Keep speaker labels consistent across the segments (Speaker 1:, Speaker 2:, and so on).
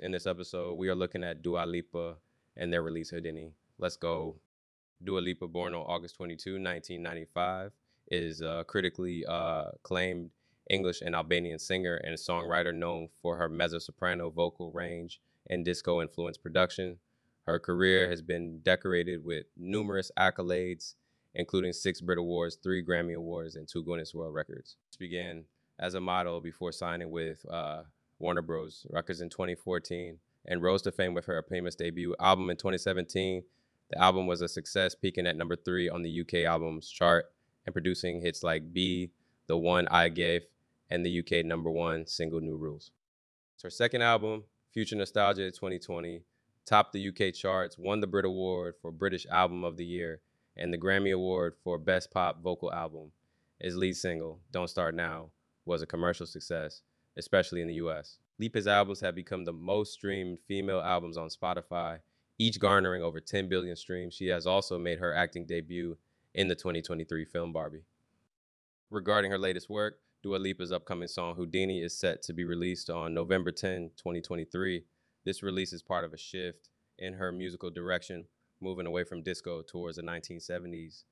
Speaker 1: in this episode, we are looking at Dua Lipa and their release Houdini. Let's go. Dua Lipa, born on August 22, 1995, is a critically uh, acclaimed English and Albanian singer and songwriter known for her mezzo-soprano vocal range and disco-influenced production. Her career has been decorated with numerous accolades, including six Brit Awards, three Grammy Awards, and two Guinness World Records. She began as a model before signing with uh, Warner Bros. Records in 2014 and rose to fame with her famous debut album in 2017. The album was a success, peaking at number three on the UK albums chart and producing hits like Be, The One I Gave, and the UK number one single New Rules. It's her second album, Future Nostalgia 2020, topped the UK charts, won the Brit Award for British Album of the Year, and the Grammy Award for Best Pop Vocal Album. His lead single, Don't Start Now, was a commercial success, especially in the US. Lipa's albums have become the most streamed female albums on Spotify, each garnering over 10 billion streams. She has also made her acting debut in the 2023 film Barbie. Regarding her latest work, Dua Lipa's upcoming song Houdini is set to be released on November 10, 2023. This release is part of a shift in her musical direction, moving away from disco towards the 1970s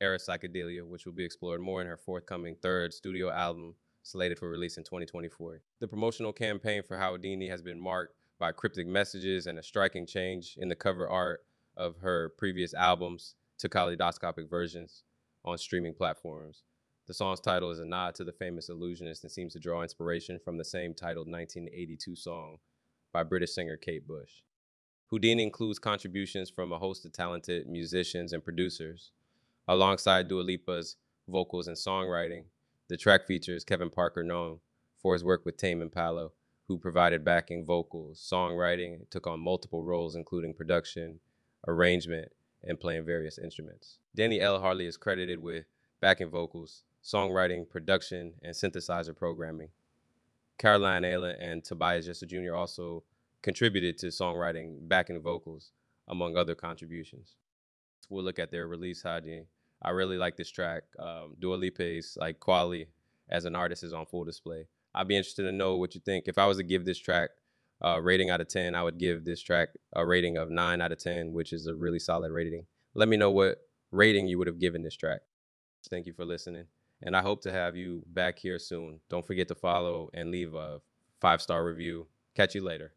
Speaker 1: era psychedelia, which will be explored more in her forthcoming third studio album, slated for release in 2024. The promotional campaign for Houdini has been marked by cryptic messages and a striking change in the cover art of her previous albums to kaleidoscopic versions on streaming platforms. The song's title is a nod to the famous illusionist and seems to draw inspiration from the same titled 1982 song by British singer Kate Bush. Houdini includes contributions from a host of talented musicians and producers. Alongside Dua Lipa's vocals and songwriting, the track features Kevin Parker, known for his work with Tame Impala, who provided backing vocals, songwriting, took on multiple roles, including production, arrangement, and playing various instruments. Danny L. Harle is credited with backing vocals, songwriting, production, and synthesizer programming. Caroline Ailin and Tobias Jesso Jr. also contributed to songwriting, backing vocals, among other contributions. We'll look at their release Hadi I really like this track. Um, Dua Lipa's like quality as an artist is on full display. I'd be interested to know what you think. If I was to give this track a rating out of 10, I would give this track a rating of 9 out of 10, which is a really solid rating. Let me know what rating you would have given this track. Thank you for listening. And I hope to have you back here soon. Don't forget to follow and leave a five star review. Catch you later.